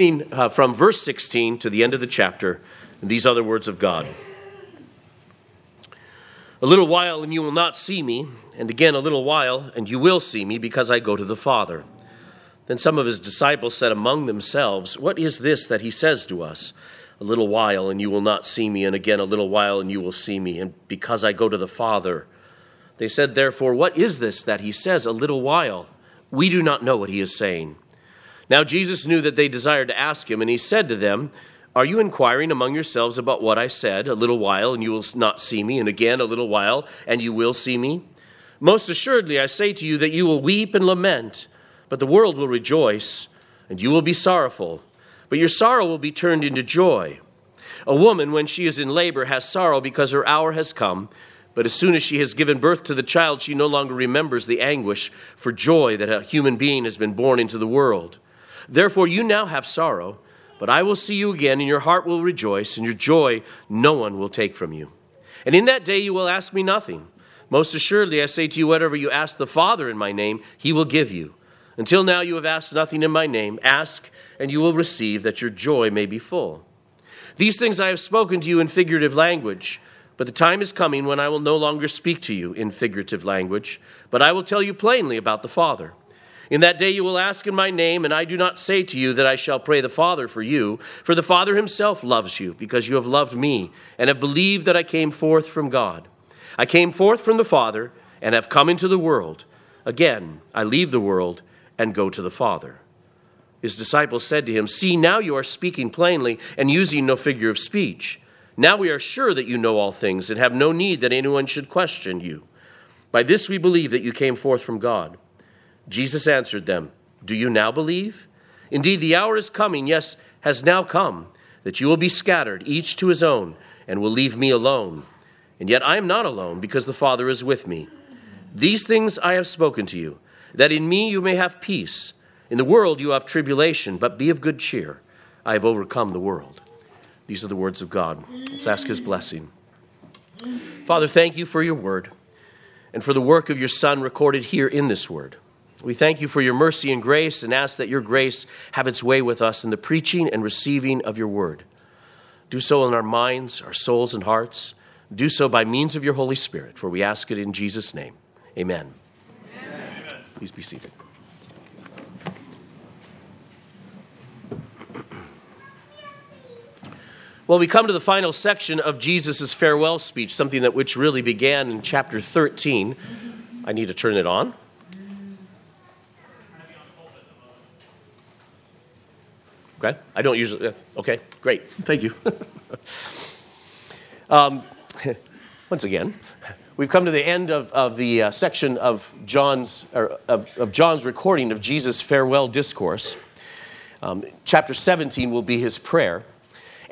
Uh, from verse 16 to the end of the chapter, these the words of God. A little while, and you will not see me, and again a little while, and you will see me, because I go to the Father. Then some of his disciples said among themselves, What is this that he says to us? A little while, and you will not see me, and again a little while, and you will see me, and because I go to the Father. They said, Therefore, what is this that he says, a little while? We do not know what he is saying. Now Jesus knew that they desired to ask him, and he said to them, Are you inquiring among yourselves about what I said? A little while, and you will not see me, and again a little while, and you will see me? Most assuredly, I say to you that you will weep and lament, but the world will rejoice, and you will be sorrowful, but your sorrow will be turned into joy. A woman, when she is in labor, has sorrow because her hour has come. But as soon as she has given birth to the child, she no longer remembers the anguish for joy that a human being has been born into the world. Therefore, you now have sorrow, but I will see you again, and your heart will rejoice, and your joy no one will take from you. And in that day you will ask me nothing. Most assuredly, I say to you, whatever you ask the Father in my name, he will give you. Until now you have asked nothing in my name. Ask, and you will receive, that your joy may be full. These things I have spoken to you in figurative language. But the time is coming when I will no longer speak to you in figurative language, but I will tell you plainly about the Father. In that day you will ask in my name, and I do not say to you that I shall pray the Father for you, for the Father himself loves you, because you have loved me, and have believed that I came forth from God. I came forth from the Father, and have come into the world. Again, I leave the world and go to the Father. His disciples said to him, See, now you are speaking plainly and using no figure of speech. Now we are sure that you know all things and have no need that anyone should question you. By this we believe that you came forth from God. Jesus answered them, Do you now believe? Indeed, the hour is coming, yes, has now come, that you will be scattered, each to his own, and will leave me alone. And yet I am not alone, because the Father is with me. These things I have spoken to you, that in me you may have peace. In the world you have tribulation, but be of good cheer. I have overcome the world. These are the words of God. Let's ask his blessing. Father, thank you for your word and for the work of your Son recorded here in this word. We thank you for your mercy and grace and ask that your grace have its way with us in the preaching and receiving of your word. Do so in our minds, our souls, and hearts. Do so by means of your Holy Spirit, for we ask it in Jesus' name. Amen. Amen. Please be seated. Well, we come to the final section of Jesus' farewell speech, something that which really began in chapter 13. I need to turn it on. Okay? I don't usually. Okay, great. Thank you. um, once again, we've come to the end of, of the uh, section of John's, or of, of, John's recording of Jesus' farewell discourse. Um, chapter 17 will be his prayer.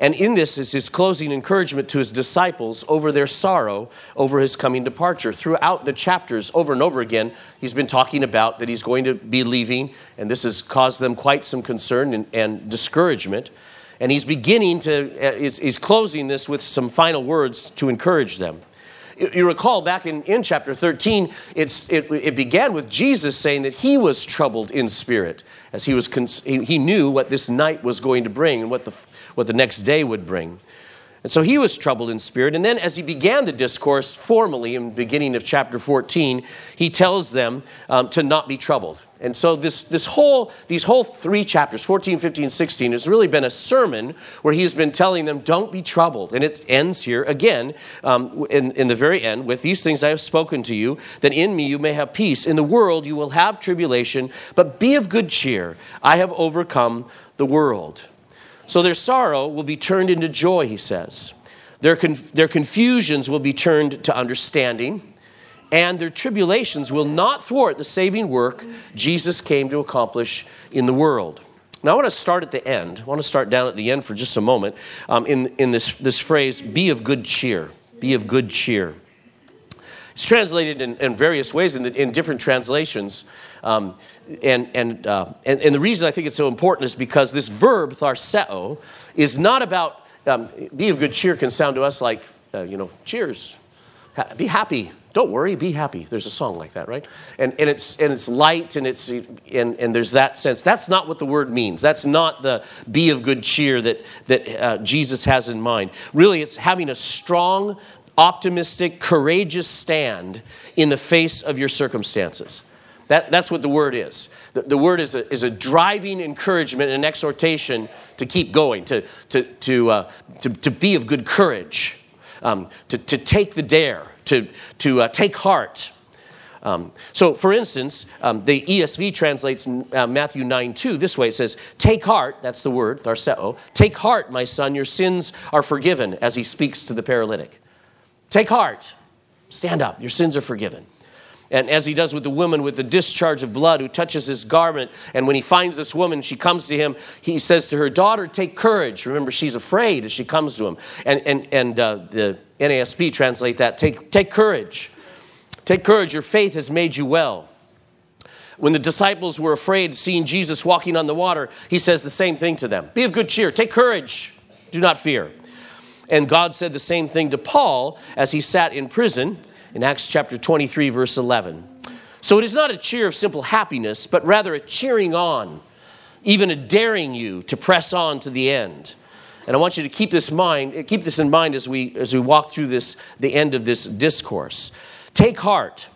And in this is his closing encouragement to his disciples over their sorrow over his coming departure. Throughout the chapters, over and over again, he's been talking about that he's going to be leaving, and this has caused them quite some concern and, and discouragement. And he's beginning to, uh, is closing this with some final words to encourage them. You recall back in, in chapter 13, it's, it, it began with Jesus saying that he was troubled in spirit as he, was he, knew what this night was going to bring and what the, what the next day would bring. And so he was troubled in spirit. And then, as he began the discourse formally in the beginning of chapter 14, he tells them um, to not be troubled. And so, this, this whole, these whole three chapters, 14, 15, 16, has really been a sermon where he's been telling them, don't be troubled. And it ends here again, um, in, in the very end, with these things I have spoken to you, that in me you may have peace. In the world you will have tribulation, but be of good cheer. I have overcome the world. So their sorrow will be turned into joy, he says. Their, conf- their confusions will be turned to understanding, and their tribulations will not thwart the saving work Jesus came to accomplish in the world. Now, I want to start at the end. I want to start down at the end for just a moment um, in, in this, this phrase, be of good cheer. Be of good cheer. It's translated in, in various ways in, the, in different translations. Um, and, and, uh, and, and, the reason I think it's so important is because this verb, tharseo, is not about, um, be of good cheer can sound to us like, uh, you know, cheers. Be happy. Don't worry, be happy. There's a song like that, right? And, and, it's, and it's light and, it's, and, and there's that sense. That's not what the word means. That's not the be of good cheer that, that uh, Jesus has in mind. Really, it's having a strong, optimistic, courageous stand in the face of your circumstances. That, that's what the word is. The, the word is a, is a driving encouragement and exhortation to keep going, to, to, to, uh, to, to be of good courage, um, to, to take the dare, to, to uh, take heart. Um, so, for instance, um, the ESV translates uh, Matthew 9 2 this way it says, Take heart, that's the word, tharseo, take heart, my son, your sins are forgiven, as he speaks to the paralytic. Take heart, stand up, your sins are forgiven. And as he does with the woman with the discharge of blood who touches his garment. And when he finds this woman, she comes to him. He says to her, Daughter, take courage. Remember, she's afraid as she comes to him. And, and, and uh, the NASB translate that take, take courage. Take courage. Your faith has made you well. When the disciples were afraid seeing Jesus walking on the water, he says the same thing to them Be of good cheer. Take courage. Do not fear. And God said the same thing to Paul as he sat in prison in Acts chapter 23, verse 11. So it is not a cheer of simple happiness, but rather a cheering on, even a daring you to press on to the end. And I want you to keep this mind, keep this in mind as we as we walk through this the end of this discourse. Take heart.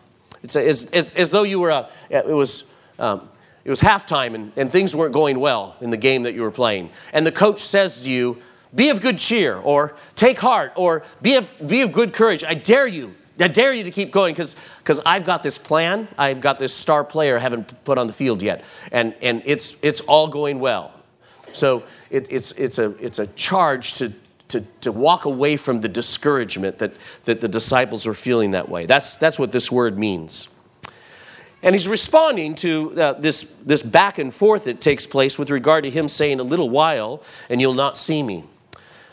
It's a, as, as, as though you were a, it was um, it was halftime and, and things weren't going well in the game that you were playing. And the coach says to you, be of good cheer, or take heart, or be of, be of good courage. I dare you, I dare you to keep going because I've got this plan. I've got this star player I haven't put on the field yet. And, and it's, it's all going well. So it, it's, it's, a, it's a charge to, to, to walk away from the discouragement that, that the disciples are feeling that way. That's, that's what this word means. And he's responding to uh, this, this back and forth that takes place with regard to him saying, A little while, and you'll not see me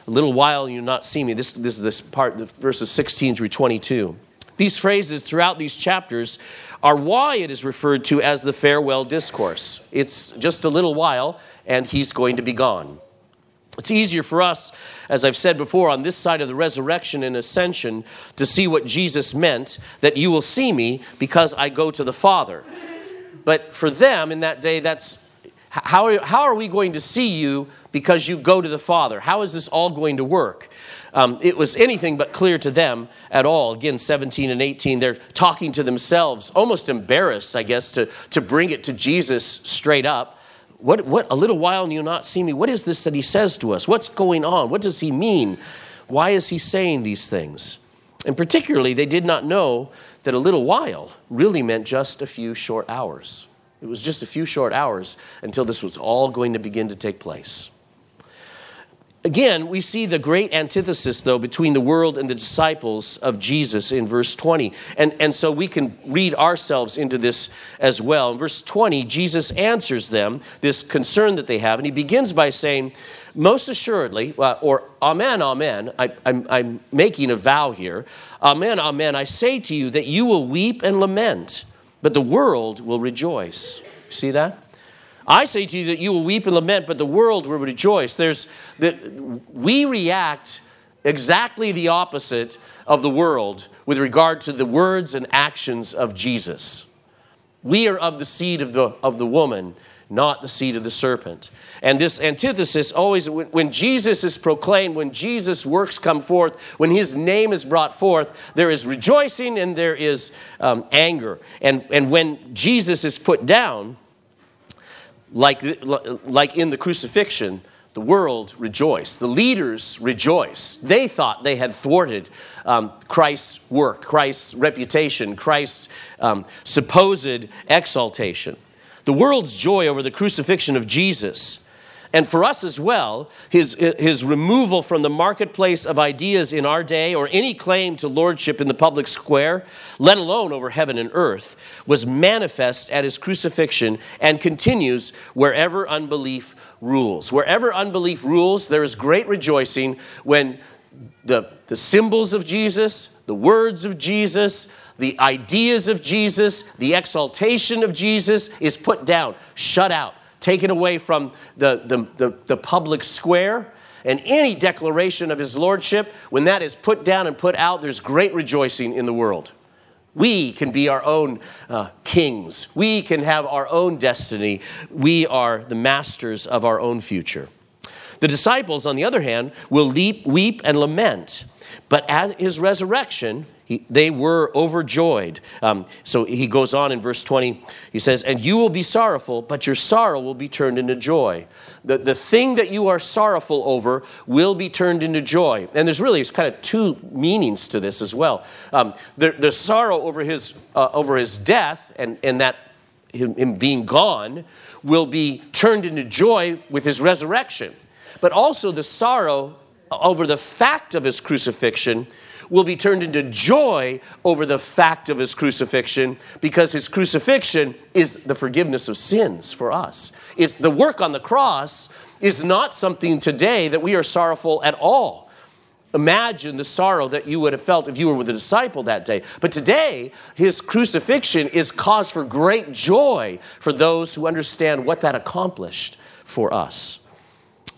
a little while you'll not see me. This, this is this part, verses 16 through 22. These phrases throughout these chapters are why it is referred to as the farewell discourse. It's just a little while and he's going to be gone. It's easier for us, as I've said before, on this side of the resurrection and ascension to see what Jesus meant that you will see me because I go to the Father. But for them in that day, that's how are, how are we going to see you because you go to the Father? How is this all going to work? Um, it was anything but clear to them at all. Again, 17 and 18, they're talking to themselves, almost embarrassed, I guess, to, to bring it to Jesus straight up. What, what, a little while and you'll not see me. What is this that he says to us? What's going on? What does he mean? Why is he saying these things? And particularly, they did not know that a little while really meant just a few short hours. It was just a few short hours until this was all going to begin to take place. Again, we see the great antithesis, though, between the world and the disciples of Jesus in verse 20. And, and so we can read ourselves into this as well. In verse 20, Jesus answers them, this concern that they have, and he begins by saying, Most assuredly, or Amen, Amen, I, I'm, I'm making a vow here. Amen, Amen, I say to you that you will weep and lament but the world will rejoice. See that? I say to you that you will weep and lament, but the world will rejoice. There's that we react exactly the opposite of the world with regard to the words and actions of Jesus. We are of the seed of the, of the woman, not the seed of the serpent. And this antithesis always, when Jesus is proclaimed, when Jesus' works come forth, when his name is brought forth, there is rejoicing and there is um, anger. And, and when Jesus is put down, like, like in the crucifixion, the world rejoiced. The leaders rejoiced. They thought they had thwarted um, Christ's work, Christ's reputation, Christ's um, supposed exaltation the world's joy over the crucifixion of Jesus. And for us as well, his, his removal from the marketplace of ideas in our day or any claim to lordship in the public square, let alone over heaven and earth, was manifest at his crucifixion and continues wherever unbelief rules. Wherever unbelief rules, there is great rejoicing when the, the symbols of Jesus, the words of Jesus, the ideas of Jesus, the exaltation of Jesus is put down, shut out, taken away from the, the, the, the public square, and any declaration of his lordship, when that is put down and put out, there's great rejoicing in the world. We can be our own uh, kings. We can have our own destiny. We are the masters of our own future. The disciples, on the other hand, will leap, weep, and lament. But at his resurrection, he, they were overjoyed. Um, so he goes on in verse 20. He says, And you will be sorrowful, but your sorrow will be turned into joy. The, the thing that you are sorrowful over will be turned into joy. And there's really kind of two meanings to this as well. Um, the, the sorrow over his, uh, over his death and, and that him, him being gone will be turned into joy with his resurrection. But also the sorrow over the fact of his crucifixion will be turned into joy over the fact of his crucifixion because his crucifixion is the forgiveness of sins for us. It's the work on the cross is not something today that we are sorrowful at all. Imagine the sorrow that you would have felt if you were with a disciple that day. But today, his crucifixion is cause for great joy for those who understand what that accomplished for us.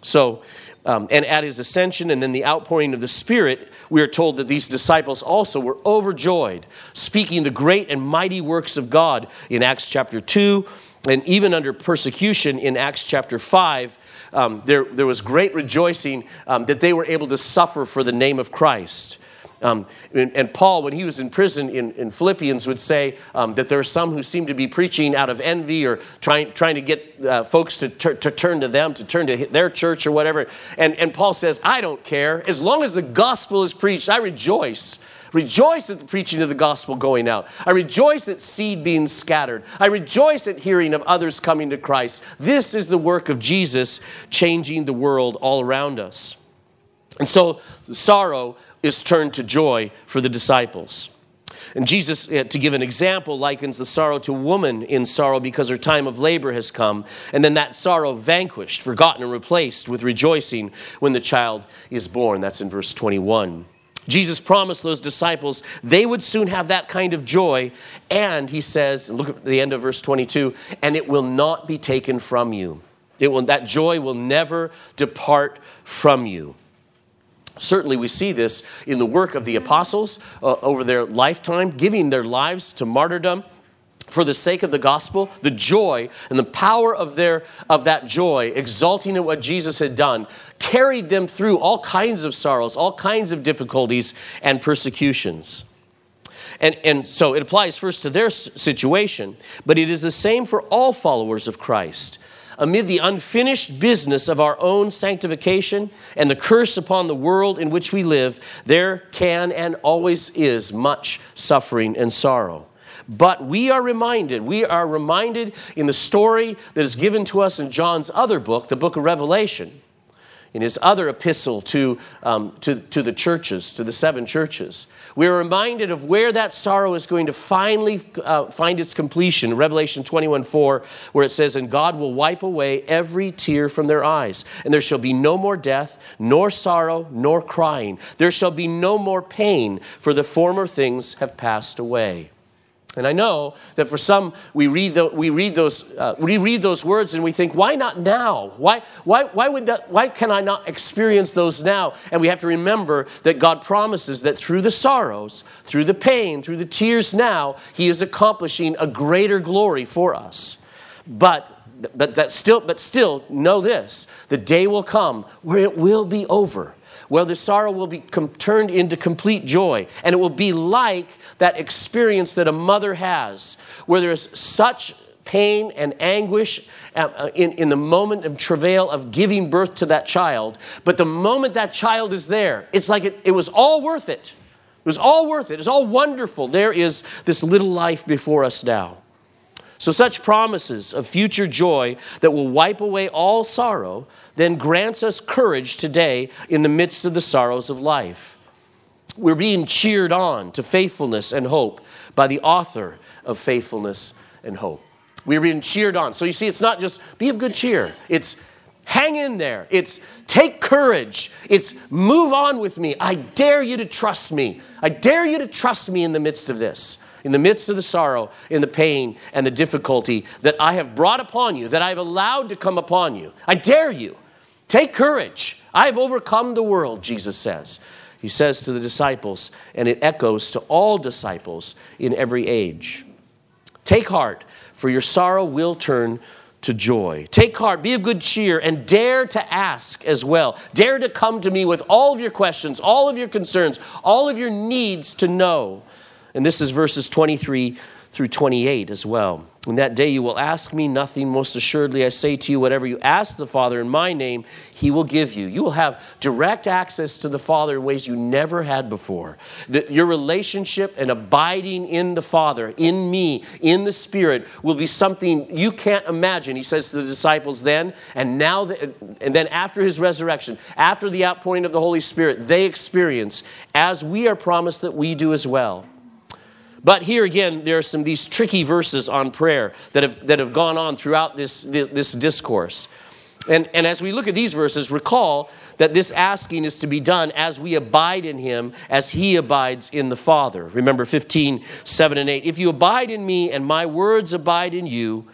So, um, and at his ascension and then the outpouring of the Spirit, we are told that these disciples also were overjoyed, speaking the great and mighty works of God in Acts chapter 2, and even under persecution in Acts chapter 5. Um, there, there was great rejoicing um, that they were able to suffer for the name of Christ. Um, and, and, Paul, when he was in prison in, in Philippians, would say um, that there are some who seem to be preaching out of envy or trying, trying to get uh, folks to, ter- to turn to them, to turn to their church or whatever. And, and Paul says, I don't care. As long as the gospel is preached, I rejoice. Rejoice at the preaching of the gospel going out. I rejoice at seed being scattered. I rejoice at hearing of others coming to Christ. This is the work of Jesus changing the world all around us. And so sorrow is turned to joy for the disciples. And Jesus, uh, to give an example, likens the sorrow to woman in sorrow because her time of labor has come, and then that sorrow vanquished, forgotten, and replaced with rejoicing when the child is born. That's in verse 21. Jesus promised those disciples they would soon have that kind of joy. And he says, look at the end of verse 22, and it will not be taken from you. It will, that joy will never depart from you. Certainly, we see this in the work of the apostles uh, over their lifetime, giving their lives to martyrdom for the sake of the gospel the joy and the power of their of that joy exulting in what jesus had done carried them through all kinds of sorrows all kinds of difficulties and persecutions. And, and so it applies first to their situation but it is the same for all followers of christ amid the unfinished business of our own sanctification and the curse upon the world in which we live, there can and always is much suffering and sorrow. But we are reminded, we are reminded in the story that is given to us in John's other book, the book of Revelation, in his other epistle to, um, to, to the churches, to the seven churches. We're reminded of where that sorrow is going to finally uh, find its completion. Revelation 21 4, where it says, And God will wipe away every tear from their eyes, and there shall be no more death, nor sorrow, nor crying. There shall be no more pain, for the former things have passed away. And I know that for some, we read, the, we read, those, uh, we read those words and we think, why not now? Why, why, why, would that, why can I not experience those now? And we have to remember that God promises that through the sorrows, through the pain, through the tears now, He is accomplishing a greater glory for us. But but that still but still know this the day will come where it will be over where the sorrow will be com- turned into complete joy. And it will be like that experience that a mother has, where there's such pain and anguish uh, uh, in, in the moment of travail of giving birth to that child. But the moment that child is there, it's like it, it was all worth it. It was all worth it. It's all wonderful. There is this little life before us now. So, such promises of future joy that will wipe away all sorrow then grants us courage today in the midst of the sorrows of life. We're being cheered on to faithfulness and hope by the author of faithfulness and hope. We're being cheered on. So, you see, it's not just be of good cheer, it's hang in there, it's take courage, it's move on with me. I dare you to trust me. I dare you to trust me in the midst of this in the midst of the sorrow, in the pain, and the difficulty that I have brought upon you, that I have allowed to come upon you. I dare you. Take courage. I've overcome the world, Jesus says. He says to the disciples, and it echoes to all disciples in every age. Take heart, for your sorrow will turn to joy. Take heart, be of good cheer, and dare to ask as well. Dare to come to me with all of your questions, all of your concerns, all of your needs to know. And this is verses 23 through 28 as well. In that day you will ask me nothing. Most assuredly, I say to you, whatever you ask the Father in my name, he will give you. You will have direct access to the Father in ways you never had before. That your relationship and abiding in the Father, in me, in the Spirit, will be something you can't imagine. He says to the disciples then, and now, and then after his resurrection, after the outpouring of the Holy Spirit, they experience as we are promised that we do as well. But here again, there are some these tricky verses on prayer that have, that have gone on throughout this, this discourse. And, and as we look at these verses, recall that this asking is to be done as we abide in him, as he abides in the Father. Remember 15, 7 and 8. If you abide in me and my words abide in you,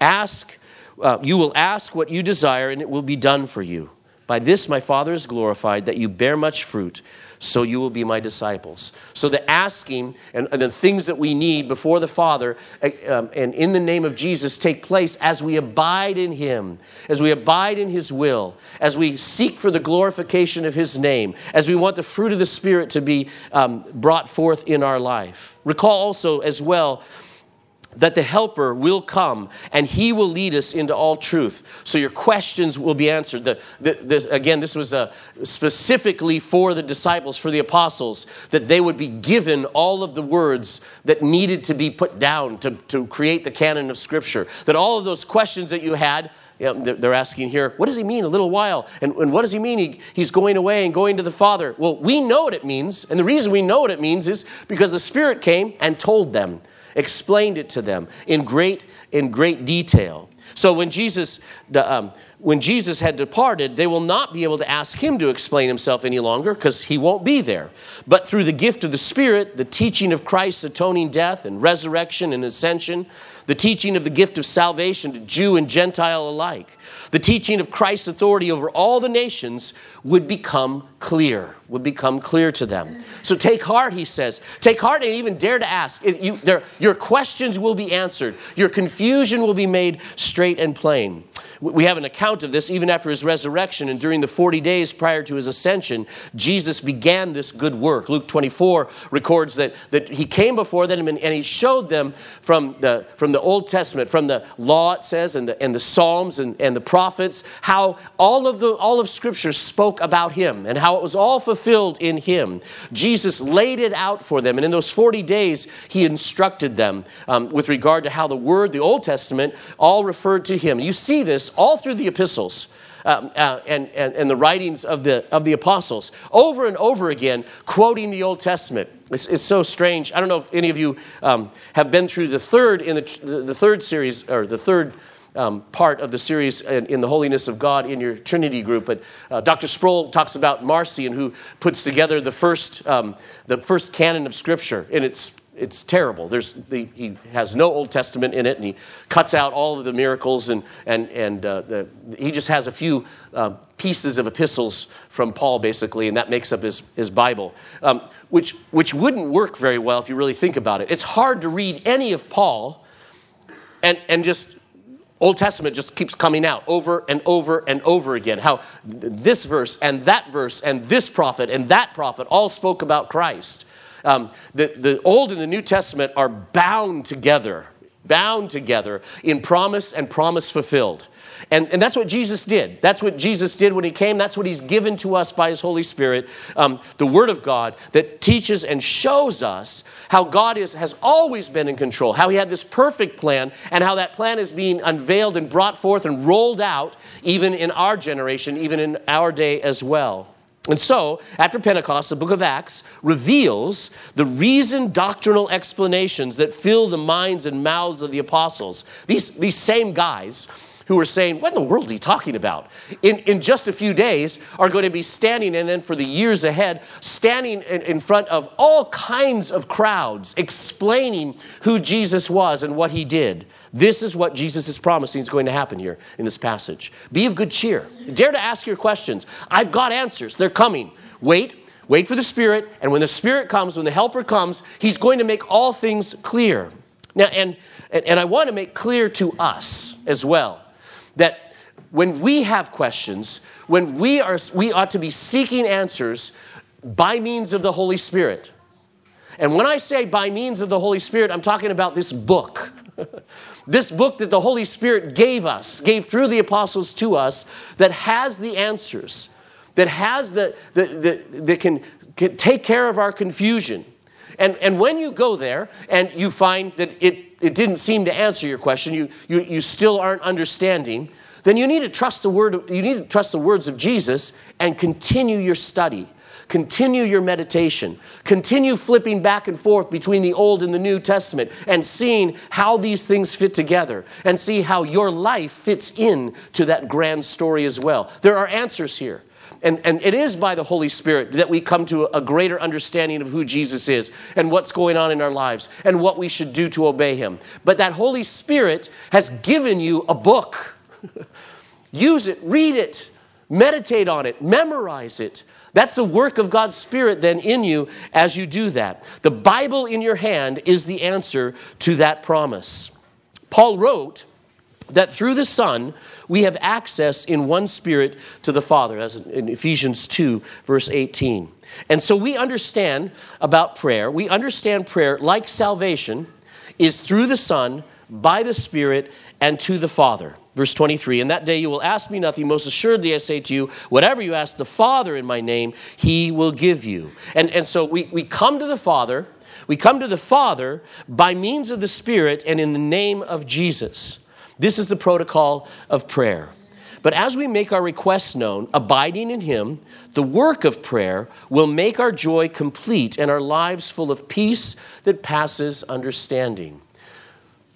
ask, uh, you will ask what you desire and it will be done for you. By this my Father is glorified, that you bear much fruit so you will be my disciples. So the asking and, and the things that we need before the Father eh, um, and in the name of Jesus take place as we abide in Him, as we abide in His will, as we seek for the glorification of His name, as we want the fruit of the Spirit to be um, brought forth in our life. Recall also as well that the helper will come and he will lead us into all truth so your questions will be answered the, the, the, again this was uh, specifically for the disciples for the apostles that they would be given all of the words that needed to be put down to, to create the canon of scripture that all of those questions that you had you know, they're asking here, what does he mean a little while? And, and what does he mean he, he's going away and going to the Father? Well, we know what it means. And the reason we know what it means is because the Spirit came and told them explained it to them in great, in great detail. So when Jesus, um, when Jesus had departed, they will not be able to ask him to explain himself any longer because he won't be there. But through the gift of the Spirit, the teaching of Christ's atoning death and resurrection and ascension, the teaching of the gift of salvation to Jew and Gentile alike, the teaching of Christ's authority over all the nations would become clear, would become clear to them. So take heart, he says. Take heart and even dare to ask. You, there, your questions will be answered, your confusion will be made straight and plain. We have an account of this even after his resurrection and during the 40 days prior to his ascension. Jesus began this good work. Luke 24 records that, that he came before them and, and he showed them from the, from the Old Testament, from the law, it says, and the, and the Psalms and, and the prophets, how all of, the, all of Scripture spoke about him and how it was all fulfilled in him. Jesus laid it out for them. And in those 40 days, he instructed them um, with regard to how the Word, the Old Testament, all referred to him. You see this all through the epistles. Um, uh, and, and, and the writings of the, of the apostles over and over again, quoting the Old Testament. It's, it's so strange. I don't know if any of you um, have been through the third in the, the third series or the third um, part of the series in, in, the holiness of God in your Trinity group. But uh, Dr. Sproul talks about Marcion, who puts together the first, um, the first canon of Scripture, and it's it's terrible. There's the, he has no Old Testament in it, and he cuts out all of the miracles, and and and uh, the, he just has a few uh, pieces of epistles from Paul, basically, and that makes up his his Bible, um, which which wouldn't work very well if you really think about it. It's hard to read any of Paul, and and just Old Testament just keeps coming out over and over and over again. How this verse and that verse and this prophet and that prophet all spoke about Christ. Um, the, the Old and the New Testament are bound together, bound together in promise and promise fulfilled. And, and that's what Jesus did. That's what Jesus did when he came. That's what he's given to us by his Holy Spirit, um, the Word of God that teaches and shows us how God is, has always been in control, how he had this perfect plan, and how that plan is being unveiled and brought forth and rolled out even in our generation, even in our day as well. And so, after Pentecost, the book of Acts reveals the reasoned doctrinal explanations that fill the minds and mouths of the apostles. These, these same guys who are saying, What in the world is he talking about? In, in just a few days, are going to be standing, and then for the years ahead, standing in, in front of all kinds of crowds, explaining who Jesus was and what he did. This is what Jesus is promising is going to happen here in this passage. Be of good cheer. Dare to ask your questions. I've got answers, they're coming. Wait, Wait for the Spirit, and when the Spirit comes, when the Helper comes, He's going to make all things clear. Now, and, and I want to make clear to us as well that when we have questions, when we are, we ought to be seeking answers by means of the Holy Spirit. And when I say by means of the Holy Spirit, I'm talking about this book. This book that the Holy Spirit gave us, gave through the apostles to us, that has the answers that has the, the, the that can, can take care of our confusion. And, and when you go there and you find that it, it didn't seem to answer your question, you, you, you still aren't understanding, then you need to trust the word, you need to trust the words of Jesus and continue your study. Continue your meditation. Continue flipping back and forth between the Old and the New Testament and seeing how these things fit together and see how your life fits in to that grand story as well. There are answers here. And, and it is by the Holy Spirit that we come to a greater understanding of who Jesus is and what's going on in our lives and what we should do to obey him. But that Holy Spirit has given you a book. Use it, read it, meditate on it, memorize it. That's the work of God's Spirit then in you as you do that. The Bible in your hand is the answer to that promise. Paul wrote that through the Son, we have access in one spirit to the Father, as in Ephesians 2, verse 18. And so we understand about prayer. We understand prayer, like salvation, is through the Son, by the Spirit, and to the Father. Verse 23 In that day you will ask me nothing. Most assuredly, I say to you, whatever you ask the Father in my name, he will give you. And, and so we, we come to the Father. We come to the Father by means of the Spirit and in the name of Jesus. This is the protocol of prayer. But as we make our requests known, abiding in Him, the work of prayer will make our joy complete and our lives full of peace that passes understanding.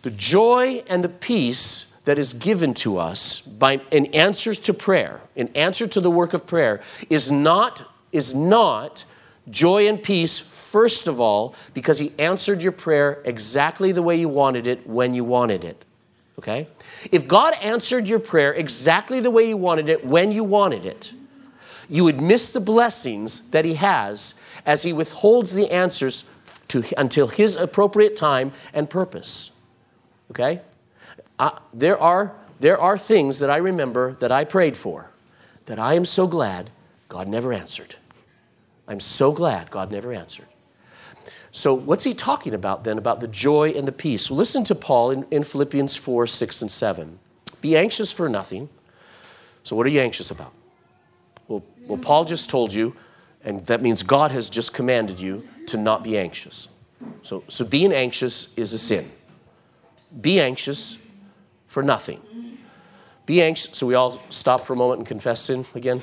The joy and the peace that is given to us by in answers to prayer, in answer to the work of prayer, is not, is not joy and peace, first of all, because He answered your prayer exactly the way you wanted it when you wanted it. Okay? If God answered your prayer exactly the way you wanted it when you wanted it, you would miss the blessings that He has as He withholds the answers to, until His appropriate time and purpose. Okay? Uh, there, are, there are things that I remember that I prayed for that I am so glad God never answered. I'm so glad God never answered. So, what's he talking about then about the joy and the peace? Listen to Paul in, in Philippians 4 6 and 7. Be anxious for nothing. So, what are you anxious about? Well, well, Paul just told you, and that means God has just commanded you to not be anxious. So, so being anxious is a sin. Be anxious for nothing. Be anxious. So, we all stop for a moment and confess sin again?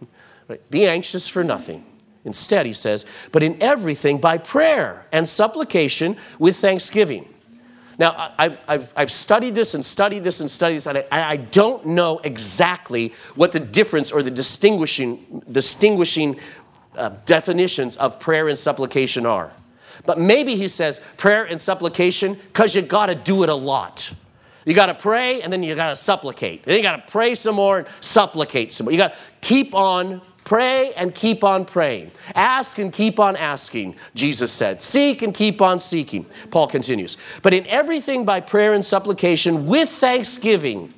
Right. Be anxious for nothing. Instead, he says, but in everything by prayer and supplication with thanksgiving. Now, I've, I've, I've studied this and studied this and studied this, and I, I don't know exactly what the difference or the distinguishing, distinguishing uh, definitions of prayer and supplication are. But maybe he says prayer and supplication because you got to do it a lot. You got to pray and then you got to supplicate. Then you got to pray some more and supplicate some more. You got to keep on Pray and keep on praying. Ask and keep on asking, Jesus said. Seek and keep on seeking. Paul continues. But in everything by prayer and supplication with thanksgiving,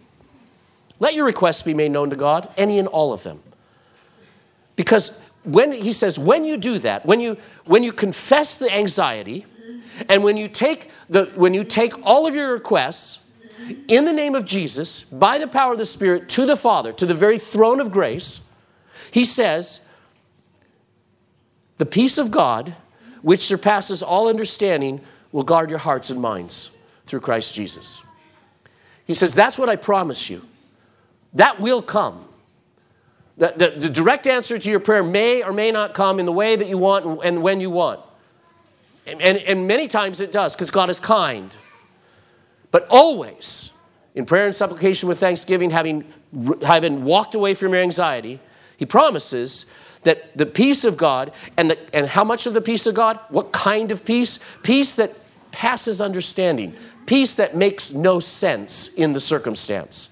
let your requests be made known to God, any and all of them. Because when he says, when you do that, when you when you confess the anxiety, and when you take the when you take all of your requests in the name of Jesus, by the power of the Spirit, to the Father, to the very throne of grace he says, The peace of God, which surpasses all understanding, will guard your hearts and minds through Christ Jesus. He says, That's what I promise you. That will come. The, the, the, direct answer to your prayer may or may not come in the way that you want and, when you want. And, and many times it does because God is kind. But always, in prayer and supplication with thanksgiving, having, having walked away from your anxiety, he promises that the peace of God, and, the, and how much of the peace of God? What kind of peace? Peace that passes understanding, peace that makes no sense in the circumstance.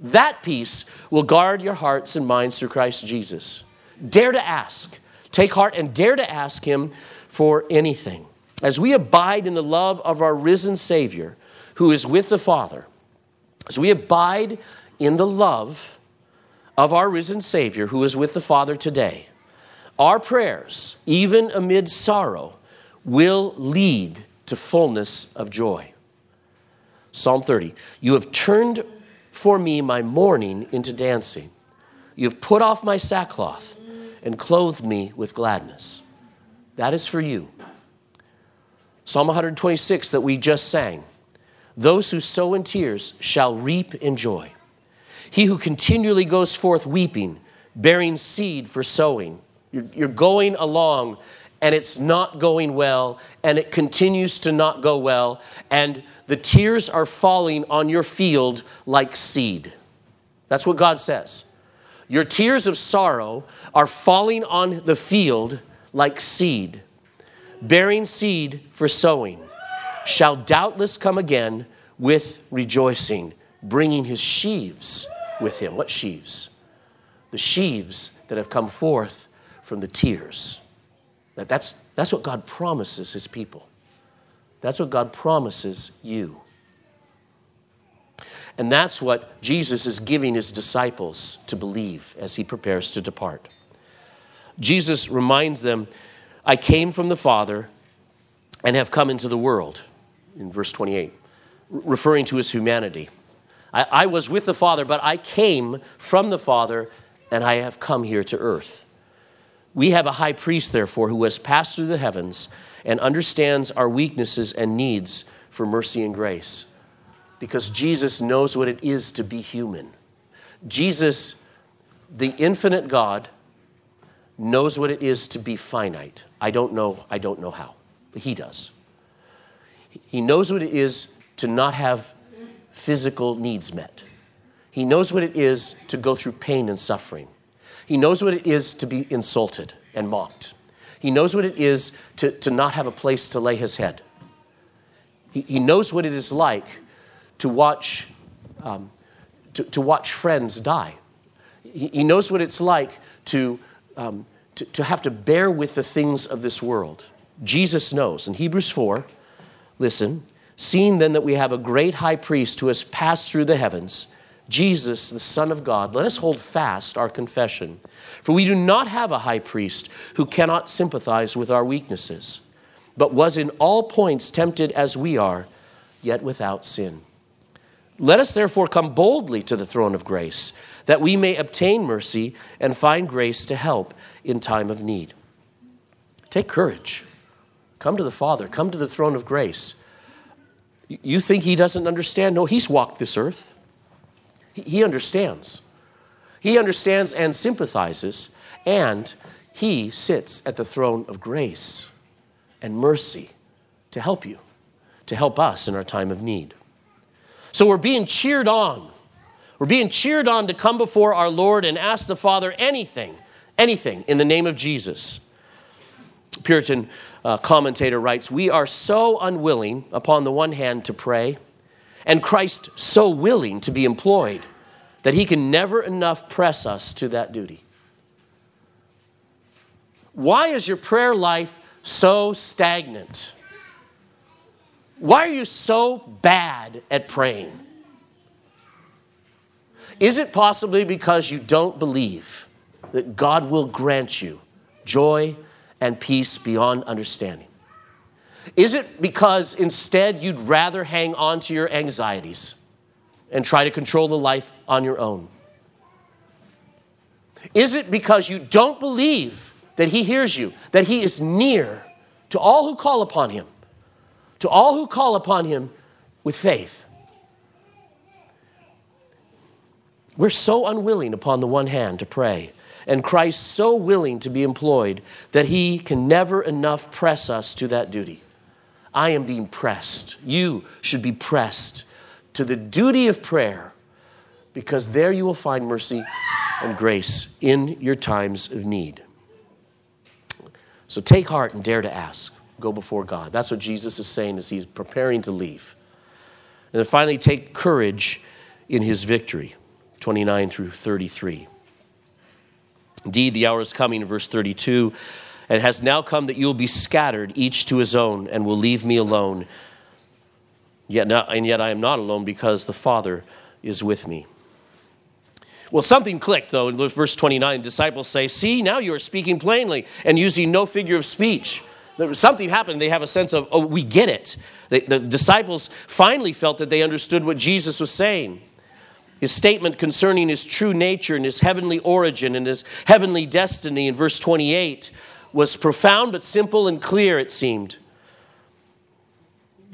That peace will guard your hearts and minds through Christ Jesus. Dare to ask. Take heart and dare to ask Him for anything. As we abide in the love of our risen Savior, who is with the Father, as we abide in the love of our risen Savior, who is with the Father today, our prayers, even amid sorrow, will lead to fullness of joy. Psalm 30 You have turned for me my mourning into dancing. You have put off my sackcloth and clothed me with gladness. That is for you. Psalm 126 that we just sang. Those who sow in tears shall reap in joy. He who continually goes forth weeping, bearing seed for sowing. You're, going along and it's not going well, and it continues to not go well, and the tears are falling on your field like seed. That's what God says. Your tears of sorrow are falling on the field like seed, bearing seed for sowing, shall doubtless come again with rejoicing, bringing his sheaves with him. What sheaves? The sheaves that have come forth from the tears. That that's, that's what God promises his people. That's what God promises you. And that's what Jesus is giving his disciples to believe as he prepares to depart. Jesus reminds them, I came from the Father and have come into the world, in verse 28, referring to his humanity. I, I was with the Father, but I came from the Father and I have come here to earth. We have a high priest, therefore, who has passed through the heavens and understands our weaknesses and needs for mercy and grace because Jesus knows what it is to be human. Jesus, the infinite God, knows what it is to be finite. I don't know, I don't know how, but he does. He knows what it is to not have physical needs met. He knows what it is to go through pain and suffering. He knows what it is to be insulted and mocked. He knows what it is to, to not have a place to lay his head. He, he knows what it is like to watch, um, to, to, watch friends die. He, he, knows what it's like to, um, to, to have to bear with the things of this world. Jesus knows. In Hebrews 4, listen, seeing then that we have a great high priest who has passed through the heavens, Jesus, the Son of God, let us hold fast our confession. For we do not have a high priest who cannot sympathize with our weaknesses, but was in all points tempted as we are, yet without sin. Let us therefore come boldly to the throne of grace, that we may obtain mercy and find grace to help in time of need. Take courage. Come to the Father, come to the throne of grace. You think He doesn't understand? No, He's walked this earth. He understands. He understands and sympathizes, and He sits at the throne of grace and mercy to help you, to help us in our time of need. So we're being cheered on. We're being cheered on to come before our Lord and ask the Father anything, anything in the name of Jesus. Puritan uh, commentator writes We are so unwilling, upon the one hand, to pray, and Christ so willing to be employed, that he can never enough press us to that duty. Why is your prayer life so stagnant? Why are you so bad at praying? Is it possibly because you don't believe that God will grant you joy and peace beyond understanding? Is it because instead you'd rather hang on to your anxieties and try to control the life on your own? Is it because you don't believe that He hears you, that He is near to all who call upon Him? to all who call upon him with faith. We're so unwilling, upon the one hand, to pray, and Christ so willing to be employed that he can never enough press us to that duty. I am being pressed. You should be pressed to the duty of prayer because there you will find mercy and grace in your times of need. So take heart and dare to ask. Go before God. That's what Jesus is saying as he's preparing to leave. And then finally, take courage in his victory. 29 through 33. Indeed, the hour is coming, verse 32, and has now come that you will be scattered, each to his own, and will leave me alone. Yet not, and yet I am not alone because the Father is with me. Well, something clicked, though, in verse 29. Disciples say, See, now you are speaking plainly and using no figure of speech. Something happened. They have a sense of, oh, we get it. The, the disciples finally felt that they understood what Jesus was saying. His statement concerning his true nature and his heavenly origin and his heavenly destiny in verse 28 was profound but simple and clear, it seemed.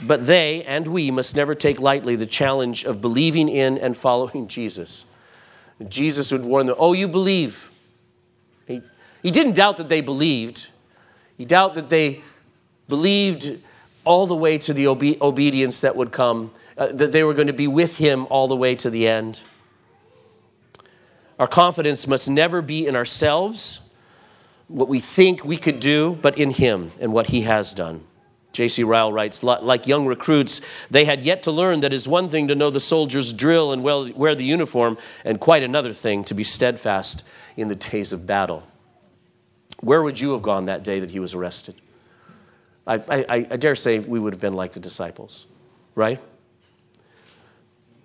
But they and we must never take lightly the challenge of believing in and following Jesus. Jesus would warn them, Oh, you believe. He, he didn't doubt that they believed, he doubted that they believed all the way to the obe- obedience that would come, uh, that they were going to be with him all the way to the end. Our confidence must never be in ourselves, what we think we could do, but in him and what he has done. J.C. Ryle writes, like young recruits, they had yet to learn that it's one thing to know the soldier's drill and wear the uniform, and quite another thing to be steadfast in the days of battle. Where would you have gone that day that he was arrested? I, I, I dare say we would have been like the disciples, right?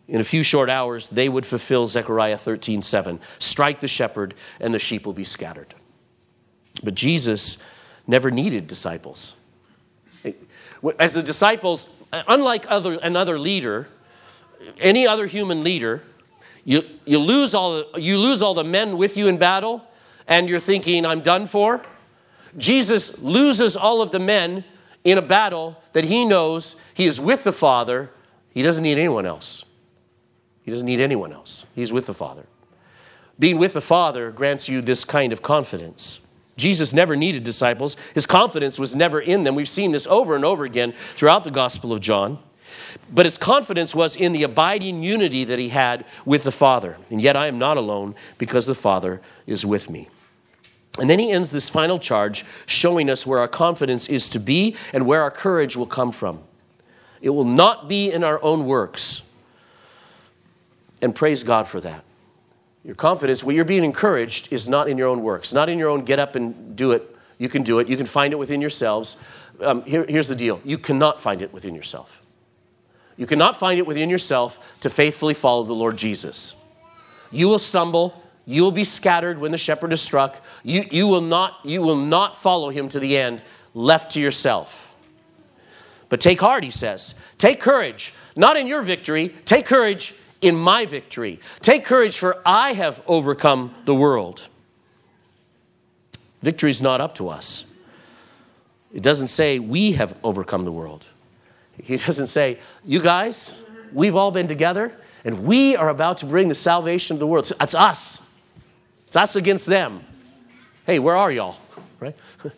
In a few short hours, they would fulfill Zechariah 13 7. Strike the shepherd, and the sheep will be scattered. But Jesus never needed disciples. As the disciples, unlike other, another leader, any other human leader, you, you, lose all the, you lose all the men with you in battle, and you're thinking, I'm done for. Jesus loses all of the men in a battle that he knows he is with the Father. He doesn't need anyone else. He doesn't need anyone else. He's with the Father. Being with the Father grants you this kind of confidence. Jesus never needed disciples. His confidence was never in them. We've seen this over and over again throughout the Gospel of John. But his confidence was in the abiding unity that he had with the Father. And yet I am not alone because the Father is with me. And then he ends this final charge showing us where our confidence is to be and where our courage will come from. It will not be in our own works. And praise God for that. Your confidence, what you're being encouraged, is not in your own works, not in your own get up and do it. You can do it. You can find it within yourselves. Um, here, here's the deal you cannot find it within yourself. You cannot find it within yourself to faithfully follow the Lord Jesus. You will stumble. You will be scattered when the shepherd is struck. You, you, will not, you will not follow him to the end, left to yourself. But take heart, he says. Take courage, not in your victory. Take courage in my victory. Take courage, for I have overcome the world. Victory is not up to us. It doesn't say we have overcome the world. He doesn't say, you guys, we've all been together and we are about to bring the salvation of the world. It's us. It's us against them. Hey, where are y'all? Right?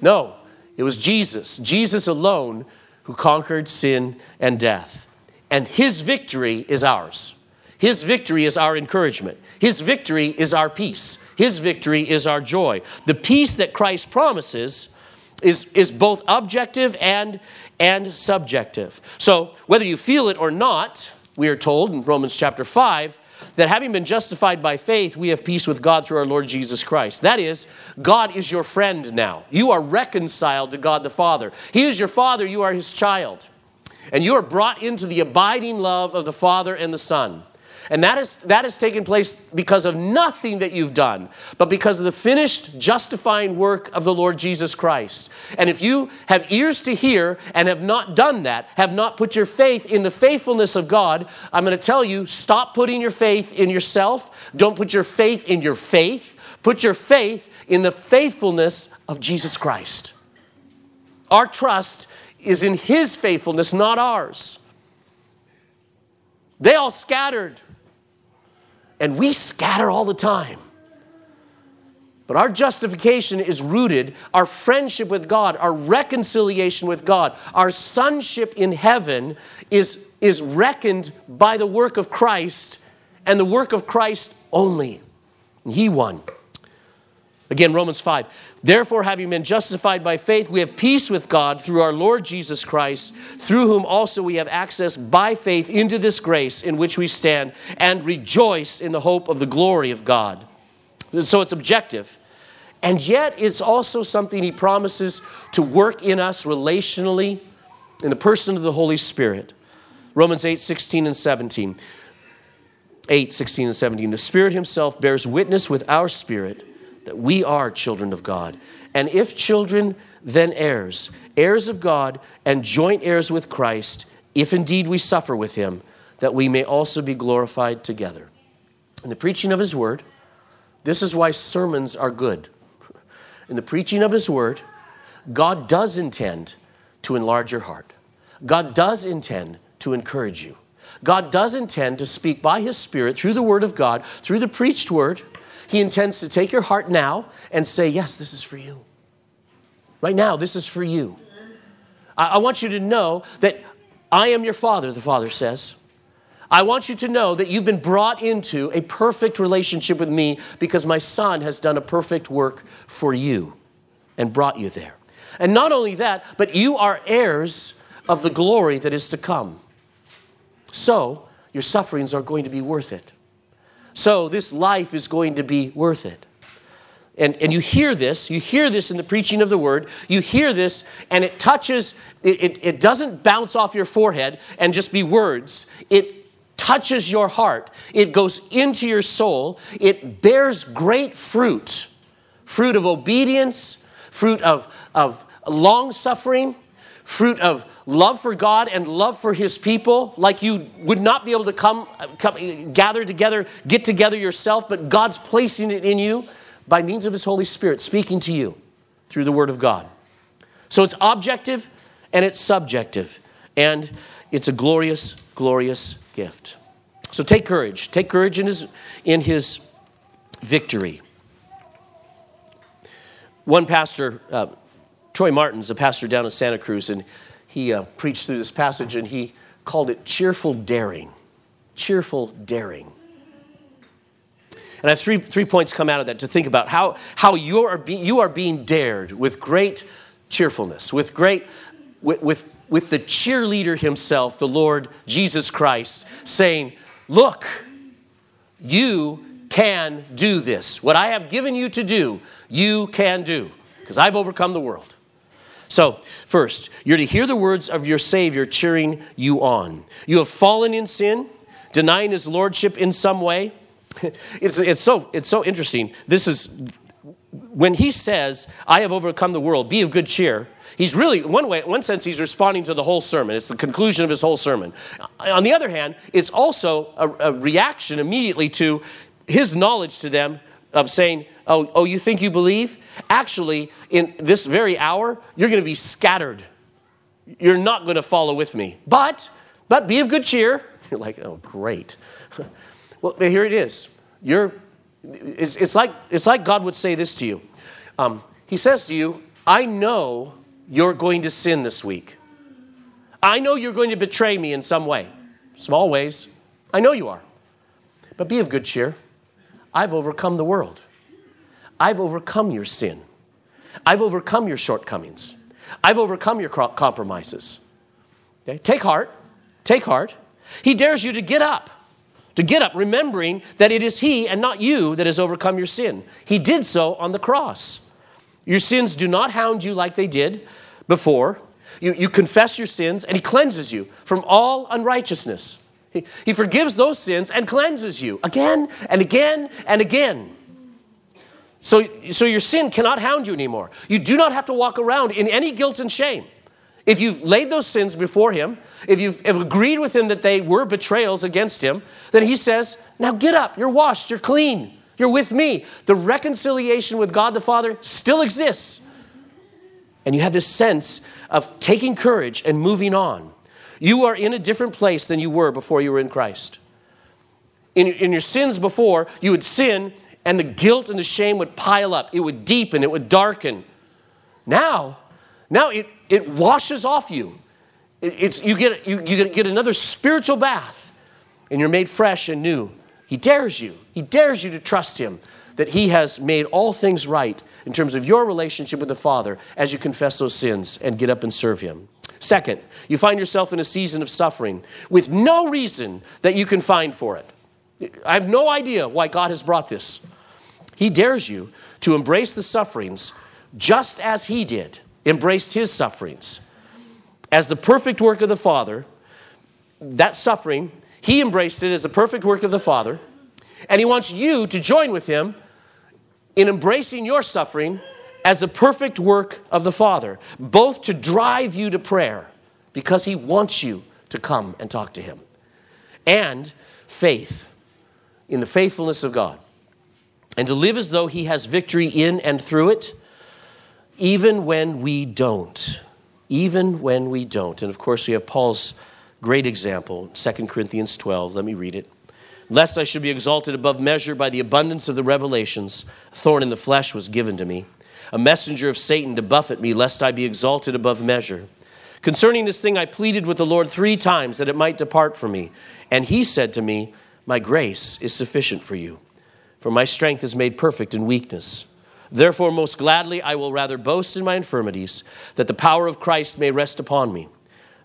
no, it was Jesus, Jesus alone, who conquered sin and death. And his victory is ours. His victory is our encouragement. His victory is our peace. His victory is our joy. The peace that Christ promises is, is both objective and, and subjective. So, whether you feel it or not, we are told in Romans chapter 5 that having been justified by faith, we have peace with God through our Lord Jesus Christ. That is, God is your friend now. You are reconciled to God the Father. He is your Father, you are His child. And you are brought into the abiding love of the Father and the Son. And that, is, that has taken place because of nothing that you've done, but because of the finished justifying work of the Lord Jesus Christ. And if you have ears to hear and have not done that, have not put your faith in the faithfulness of God, I'm going to tell you stop putting your faith in yourself. Don't put your faith in your faith. Put your faith in the faithfulness of Jesus Christ. Our trust is in his faithfulness, not ours. They all scattered, and we scatter all the time. But our justification is rooted, our friendship with God, our reconciliation with God, our sonship in heaven is, is reckoned by the work of Christ and the work of Christ only. He won. Again, Romans 5. Therefore, having been justified by faith, we have peace with God through our Lord Jesus Christ, through whom also we have access by faith into this grace in which we stand and rejoice in the hope of the glory of God. So it's objective. And yet, it's also something he promises to work in us relationally in the person of the Holy Spirit. Romans 8, 16, and 17. 8, 16, and 17. The Spirit Himself bears witness with our spirit that we are children of God. And if children, then heirs, heirs of God, and joint heirs with Christ, if indeed we suffer with Him, that we may also be glorified together. In the preaching of His Word, this is why sermons are good. In the preaching of His Word, God does intend to enlarge your heart. God does intend to encourage you. God does intend to speak by His Spirit through the Word of God, through the preached Word. He intends to take your heart now and say, Yes, this is for you. Right now, this is for you. I, I want you to know that I am your Father, the Father says. I want you to know that you've been brought into a perfect relationship with me because my Son has done a perfect work for you and brought you there. And not only that, but you are heirs of the glory that is to come. So, your sufferings are going to be worth it. So, this life is going to be worth it. And, and you hear this, you hear this in the preaching of the word, you hear this, and it touches, it, it, it doesn't bounce off your forehead and just be words. It touches your heart, it goes into your soul, it bears great fruit fruit of obedience, fruit of, of long suffering, fruit of love for God and love for His people, like you would not be able to come, come, gather together, get together yourself, but God's placing it in you by means of His Holy Spirit, speaking to you through the Word of God. So it's objective and it's subjective, and it's a glorious, glorious gift. So take courage. Take courage in His, in his victory. One pastor, uh, Troy Martin's a pastor down in Santa Cruz, and he uh, preached through this passage and he called it cheerful daring. Cheerful daring. And I have three, three points come out of that to think about how, how you, are be, you are being dared with great cheerfulness, with great, with, with, with the cheerleader himself, the Lord Jesus Christ, saying, Look, you can do this. What I have given you to do, you can do, because I've overcome the world. So, first, you're to hear the words of your Savior cheering you on. You have fallen in sin, denying his lordship in some way. It's, it's, so, it's so interesting. This is when he says, I have overcome the world, be of good cheer. He's really, one way, one sense, he's responding to the whole sermon. It's the conclusion of his whole sermon. On the other hand, it's also a, a reaction immediately to his knowledge to them of saying, oh, oh, you think you believe? Actually, in this very hour, you're going to be scattered. You're not going to follow with me. But, but be of good cheer. You're like, oh, great. well, here it is. You're, it's, it's, like, it's like God would say this to you. Um, he says to you, I know you're going to sin this week. I know you're going to betray me in some way, small ways. I know you are. But be of good cheer. I've overcome the world. I've overcome your sin. I've overcome your shortcomings. I've overcome your compromises. Okay? Take heart. Take heart. He dares you to get up. To get up, remembering that it is He and not you that has overcome your sin. He did so on the cross. Your sins do not hound you like they did before. You, you confess your sins, and He cleanses you from all unrighteousness. He, he forgives those sins and cleanses you again and again and again. So, so your sin cannot hound you anymore. You do not have to walk around in any guilt and shame. If you've laid those sins before Him, if you've agreed with Him that they were betrayals against Him, then He says, Now get up, you're washed, you're clean, you're with me. The reconciliation with God the Father still exists. And you have this sense of taking courage and moving on. You are in a different place than you were before you were in Christ. In, in your sins before, you would sin and the guilt and the shame would pile up. It would deepen, it would darken. Now, now it, it washes off you. It, it's, you, get, you, you get another spiritual bath, and you're made fresh and new. He dares you. He dares you to trust Him that He has made all things right in terms of your relationship with the Father as you confess those sins and get up and serve Him. Second, you find yourself in a season of suffering with no reason that you can find for it. I have no idea why God has brought this. He dares you to embrace the sufferings just as He did, embraced His sufferings. As the perfect work of the Father, that suffering, He embraced it as the perfect work of the Father, and He wants you to join with Him in embracing your suffering as the perfect work of the Father, both to drive you to prayer because He wants you to come and talk to Him, and faith in the faithfulness of God, and to live as though He has victory in and through it, even when we don't. Even when we don't. And of course, we have Paul's great example, 2 Corinthians 12. Let me read it. Lest I should be exalted above measure by the abundance of the revelations, thorn in the flesh was given to me a messenger of Satan to buffet me, lest I be exalted above measure. Concerning this thing, I pleaded with the Lord three times that it might depart from me. And he said to me, My grace is sufficient for you, for my strength is made perfect in weakness. Therefore, most gladly, I will rather boast in my infirmities, that the power of Christ may rest upon me.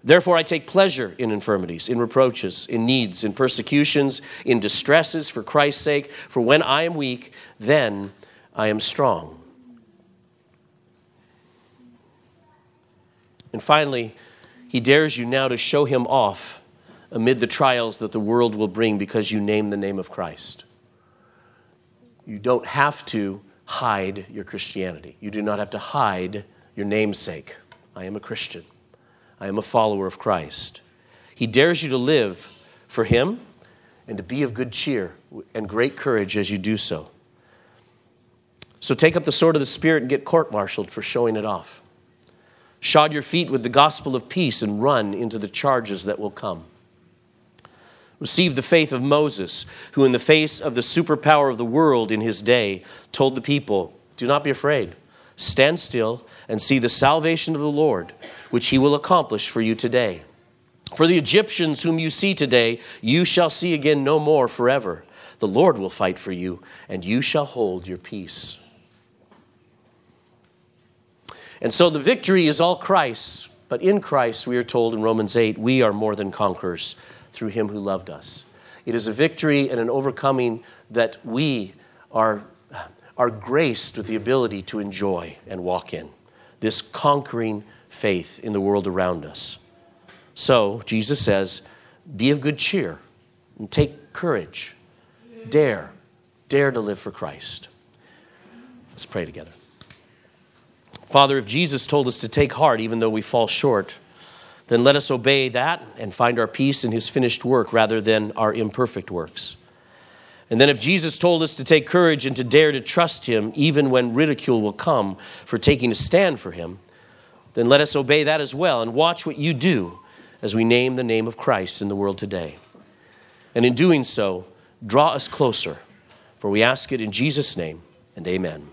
Therefore, I take pleasure in infirmities, in reproaches, in needs, in persecutions, in distresses for Christ's sake. For when I am weak, then I am strong. And finally, he dares you now to show him off amid the trials that the world will bring because you name the name of Christ. You don't have to hide your Christianity. You do not have to hide your namesake. I am a Christian. I am a follower of Christ. He dares you to live for him and to be of good cheer and great courage as you do so. So take up the sword of the Spirit and get court martialed for showing it off. Shod your feet with the gospel of peace and run into the charges that will come. Receive the faith of Moses, who, in the face of the superpower of the world in his day, told the people, Do not be afraid. Stand still and see the salvation of the Lord, which he will accomplish for you today. For the Egyptians whom you see today, you shall see again no more forever. The Lord will fight for you, and you shall hold your peace. And so the victory is all Christ's, but in Christ, we are told in Romans 8, we are more than conquerors through him who loved us. It is a victory and an overcoming that we are, are graced with the ability to enjoy and walk in. This conquering faith in the world around us. So, Jesus says, be of good cheer and take courage. Dare, dare to live for Christ. Let's pray together. Father, if Jesus told us to take heart even though we fall short, then let us obey that and find our peace in his finished work rather than our imperfect works. And then if Jesus told us to take courage and to dare to trust him even when ridicule will come for taking a stand for him, then let us obey that as well and watch what you do as we name the name of Christ in the world today. And in doing so, draw us closer, for we ask it in Jesus' name and amen.